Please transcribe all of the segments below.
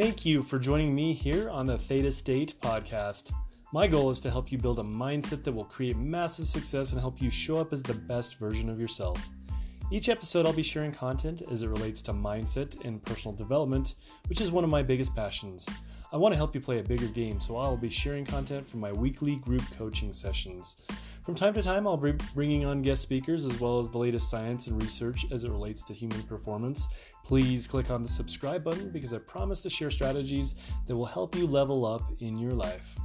Thank you for joining me here on the Theta State podcast. My goal is to help you build a mindset that will create massive success and help you show up as the best version of yourself. Each episode, I'll be sharing content as it relates to mindset and personal development, which is one of my biggest passions. I want to help you play a bigger game, so I'll be sharing content from my weekly group coaching sessions. From time to time, I'll be bringing on guest speakers as well as the latest science and research as it relates to human performance. Please click on the subscribe button because I promise to share strategies that will help you level up in your life.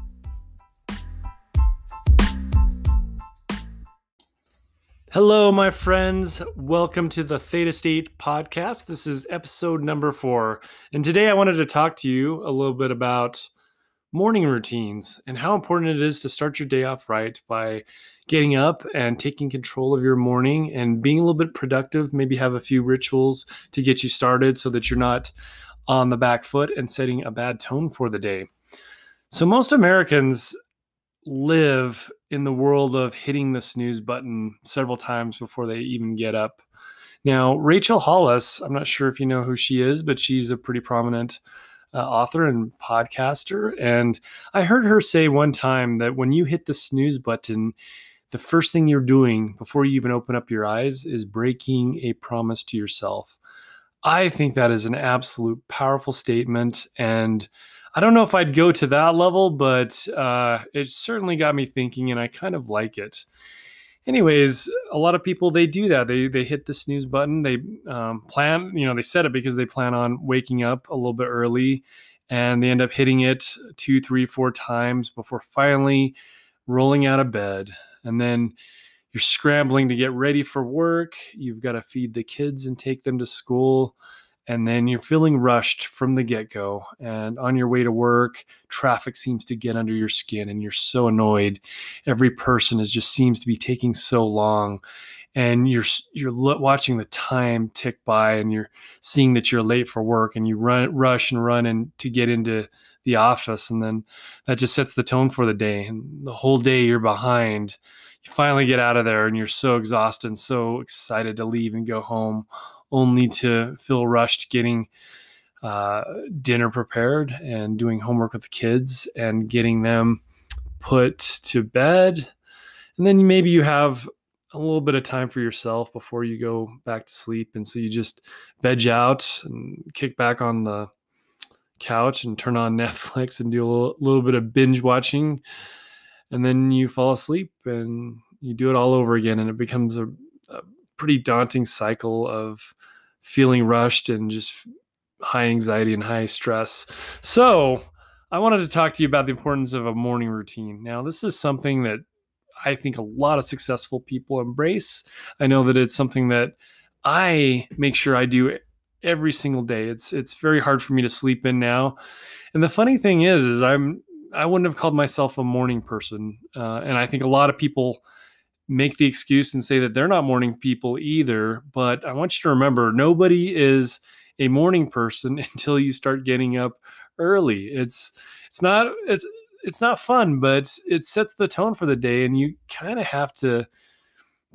Hello, my friends. Welcome to the Theta State podcast. This is episode number four. And today I wanted to talk to you a little bit about morning routines and how important it is to start your day off right by getting up and taking control of your morning and being a little bit productive. Maybe have a few rituals to get you started so that you're not on the back foot and setting a bad tone for the day. So, most Americans live in the world of hitting the snooze button several times before they even get up. Now, Rachel Hollis, I'm not sure if you know who she is, but she's a pretty prominent uh, author and podcaster. And I heard her say one time that when you hit the snooze button, the first thing you're doing before you even open up your eyes is breaking a promise to yourself. I think that is an absolute powerful statement. And I don't know if I'd go to that level, but uh, it certainly got me thinking, and I kind of like it. Anyways, a lot of people they do that. They they hit the snooze button. They um, plan, you know, they set it because they plan on waking up a little bit early, and they end up hitting it two, three, four times before finally rolling out of bed. And then you're scrambling to get ready for work. You've got to feed the kids and take them to school and then you're feeling rushed from the get go. And on your way to work, traffic seems to get under your skin, and you're so annoyed. Every person is just seems to be taking so long, and you're you're watching the time tick by, and you're seeing that you're late for work, and you run rush and run and to get into the office, and then that just sets the tone for the day. And the whole day you're behind. You finally get out of there, and you're so exhausted and so excited to leave and go home only to feel rushed getting uh, dinner prepared and doing homework with the kids and getting them put to bed. And then maybe you have a little bit of time for yourself before you go back to sleep. And so you just veg out and kick back on the couch and turn on Netflix and do a little, little bit of binge watching. And then you fall asleep and you do it all over again. And it becomes a, a pretty daunting cycle of feeling rushed and just high anxiety and high stress. So, I wanted to talk to you about the importance of a morning routine. Now, this is something that I think a lot of successful people embrace. I know that it's something that I make sure I do every single day. It's it's very hard for me to sleep in now. And the funny thing is is I'm I wouldn't have called myself a morning person. Uh, and I think a lot of people make the excuse and say that they're not morning people either. But I want you to remember nobody is a morning person until you start getting up early. It's it's not it's it's not fun, but it sets the tone for the day and you kind of have to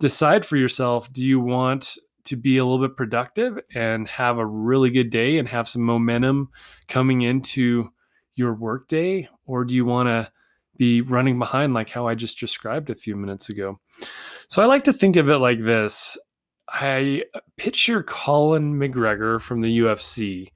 decide for yourself do you want to be a little bit productive and have a really good day and have some momentum coming into your workday or do you want to be running behind like how I just described a few minutes ago. So I like to think of it like this. I picture Conor McGregor from the UFC.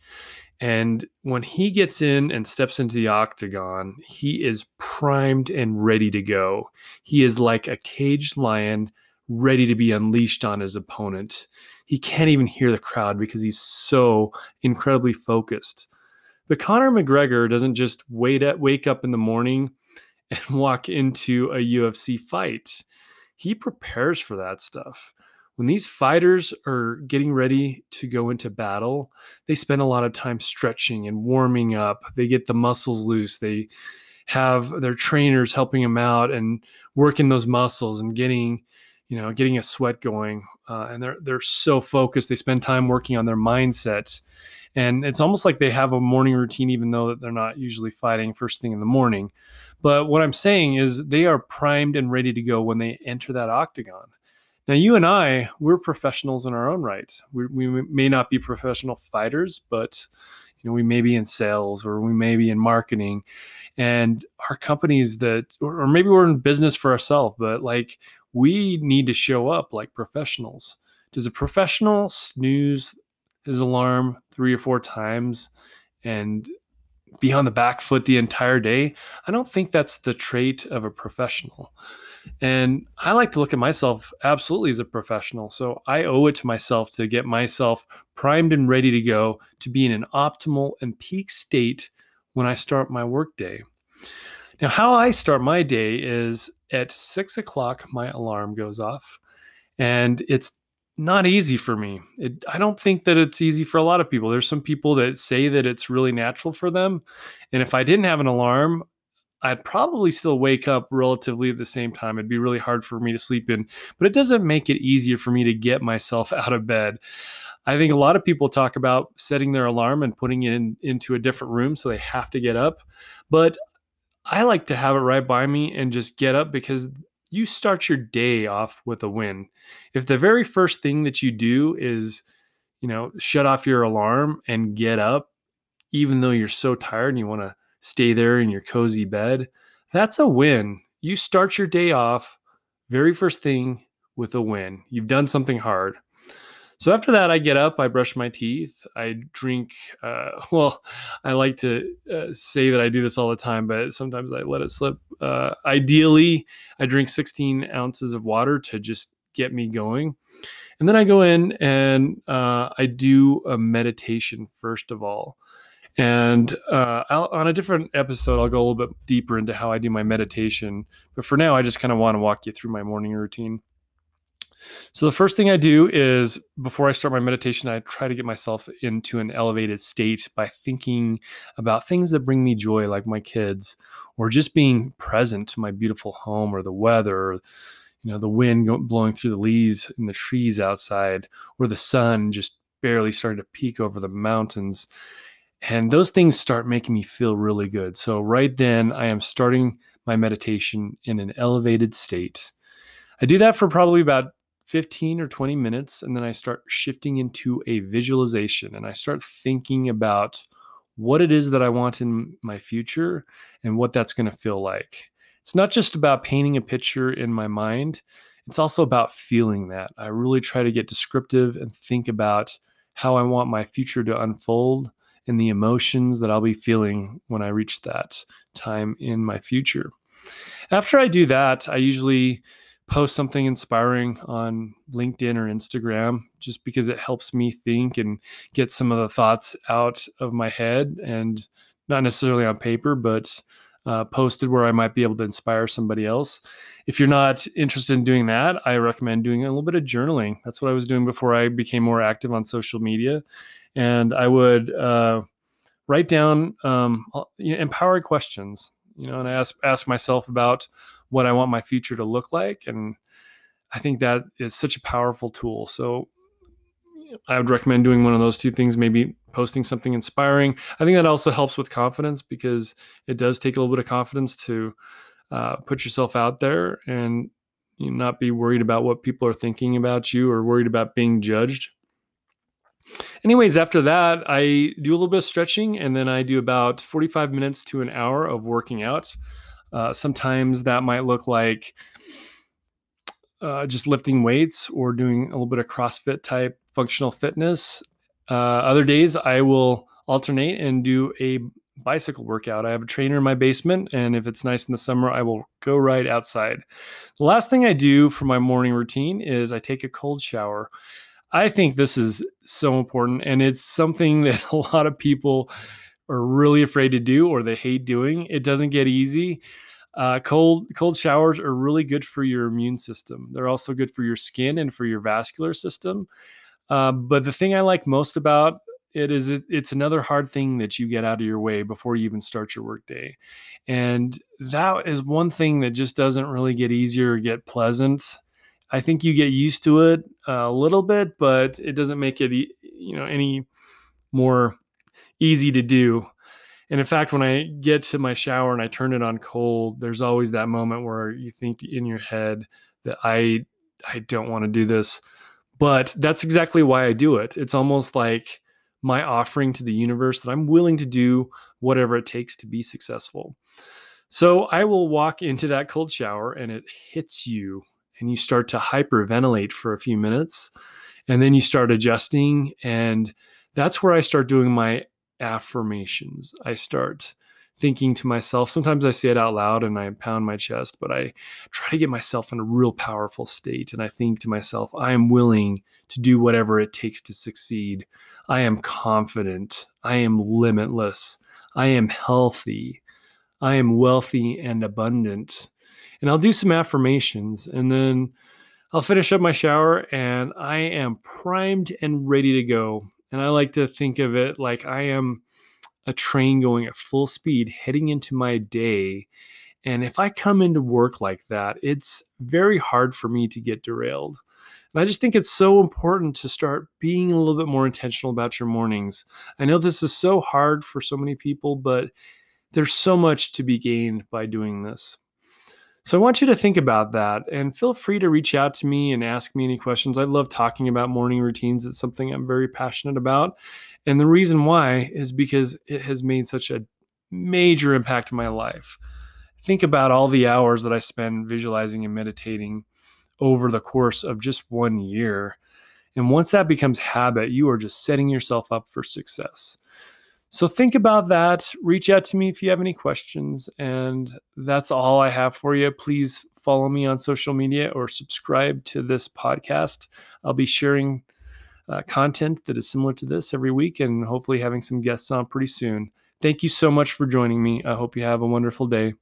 And when he gets in and steps into the octagon, he is primed and ready to go. He is like a caged lion ready to be unleashed on his opponent. He can't even hear the crowd because he's so incredibly focused. But Conor McGregor doesn't just wait at, wake up in the morning and walk into a UFC fight. He prepares for that stuff. When these fighters are getting ready to go into battle, they spend a lot of time stretching and warming up. They get the muscles loose. They have their trainers helping them out and working those muscles and getting, you know, getting a sweat going. Uh, and they're they're so focused. They spend time working on their mindsets and it's almost like they have a morning routine even though that they're not usually fighting first thing in the morning. But what i'm saying is they are primed and ready to go when they enter that octagon. Now you and i we're professionals in our own right. We, we may not be professional fighters but You know, we may be in sales or we may be in marketing, and our companies that, or maybe we're in business for ourselves, but like we need to show up like professionals. Does a professional snooze his alarm three or four times and be on the back foot the entire day? I don't think that's the trait of a professional. And I like to look at myself absolutely as a professional. So I owe it to myself to get myself primed and ready to go to be in an optimal and peak state when I start my workday. Now, how I start my day is at six o'clock, my alarm goes off, and it's not easy for me. It, I don't think that it's easy for a lot of people. There's some people that say that it's really natural for them. And if I didn't have an alarm, I'd probably still wake up relatively at the same time. It'd be really hard for me to sleep in, but it doesn't make it easier for me to get myself out of bed. I think a lot of people talk about setting their alarm and putting it in, into a different room so they have to get up. But I like to have it right by me and just get up because you start your day off with a win. If the very first thing that you do is, you know, shut off your alarm and get up, even though you're so tired and you want to stay there in your cozy bed, that's a win. You start your day off very first thing with a win. You've done something hard. So after that, I get up, I brush my teeth, I drink. Uh, well, I like to uh, say that I do this all the time, but sometimes I let it slip. Uh, ideally, I drink 16 ounces of water to just get me going. And then I go in and uh, I do a meditation first of all. And uh, on a different episode, I'll go a little bit deeper into how I do my meditation. But for now, I just kind of want to walk you through my morning routine. So, the first thing I do is before I start my meditation, I try to get myself into an elevated state by thinking about things that bring me joy, like my kids, or just being present to my beautiful home or the weather, or, you know, the wind blowing through the leaves in the trees outside, or the sun just barely starting to peek over the mountains. And those things start making me feel really good. So, right then, I am starting my meditation in an elevated state. I do that for probably about 15 or 20 minutes, and then I start shifting into a visualization and I start thinking about what it is that I want in my future and what that's going to feel like. It's not just about painting a picture in my mind, it's also about feeling that. I really try to get descriptive and think about how I want my future to unfold and the emotions that I'll be feeling when I reach that time in my future. After I do that, I usually post something inspiring on LinkedIn or Instagram just because it helps me think and get some of the thoughts out of my head and not necessarily on paper, but uh, posted where I might be able to inspire somebody else. If you're not interested in doing that, I recommend doing a little bit of journaling. That's what I was doing before I became more active on social media and I would uh, write down um, empowered questions. You know, and I ask ask myself about what I want my future to look like, and I think that is such a powerful tool. So I would recommend doing one of those two things, maybe posting something inspiring. I think that also helps with confidence because it does take a little bit of confidence to uh, put yourself out there and you know, not be worried about what people are thinking about you or worried about being judged. Anyways, after that, I do a little bit of stretching and then I do about 45 minutes to an hour of working out. Uh, sometimes that might look like uh, just lifting weights or doing a little bit of CrossFit type functional fitness. Uh, other days, I will alternate and do a bicycle workout. I have a trainer in my basement, and if it's nice in the summer, I will go right outside. The last thing I do for my morning routine is I take a cold shower. I think this is so important, and it's something that a lot of people are really afraid to do or they hate doing. It doesn't get easy. Uh, cold cold showers are really good for your immune system. They're also good for your skin and for your vascular system. Uh, but the thing I like most about it is it, it's another hard thing that you get out of your way before you even start your workday, and that is one thing that just doesn't really get easier or get pleasant I think you get used to it a little bit, but it doesn't make it you know any more easy to do. And in fact, when I get to my shower and I turn it on cold, there's always that moment where you think in your head that I I don't want to do this. But that's exactly why I do it. It's almost like my offering to the universe that I'm willing to do whatever it takes to be successful. So I will walk into that cold shower and it hits you and you start to hyperventilate for a few minutes and then you start adjusting and that's where I start doing my affirmations. I start thinking to myself, sometimes I say it out loud and I pound my chest, but I try to get myself in a real powerful state and I think to myself, I am willing to do whatever it takes to succeed. I am confident. I am limitless. I am healthy. I am wealthy and abundant. And I'll do some affirmations and then I'll finish up my shower and I am primed and ready to go. And I like to think of it like I am a train going at full speed heading into my day. And if I come into work like that, it's very hard for me to get derailed. And I just think it's so important to start being a little bit more intentional about your mornings. I know this is so hard for so many people, but there's so much to be gained by doing this. So I want you to think about that and feel free to reach out to me and ask me any questions. I love talking about morning routines. It's something I'm very passionate about. And the reason why is because it has made such a major impact in my life. Think about all the hours that I spend visualizing and meditating over the course of just one year. And once that becomes habit, you are just setting yourself up for success. So think about that. Reach out to me if you have any questions. And that's all I have for you. Please follow me on social media or subscribe to this podcast. I'll be sharing uh, content that is similar to this every week and hopefully having some guests on pretty soon. Thank you so much for joining me. I hope you have a wonderful day.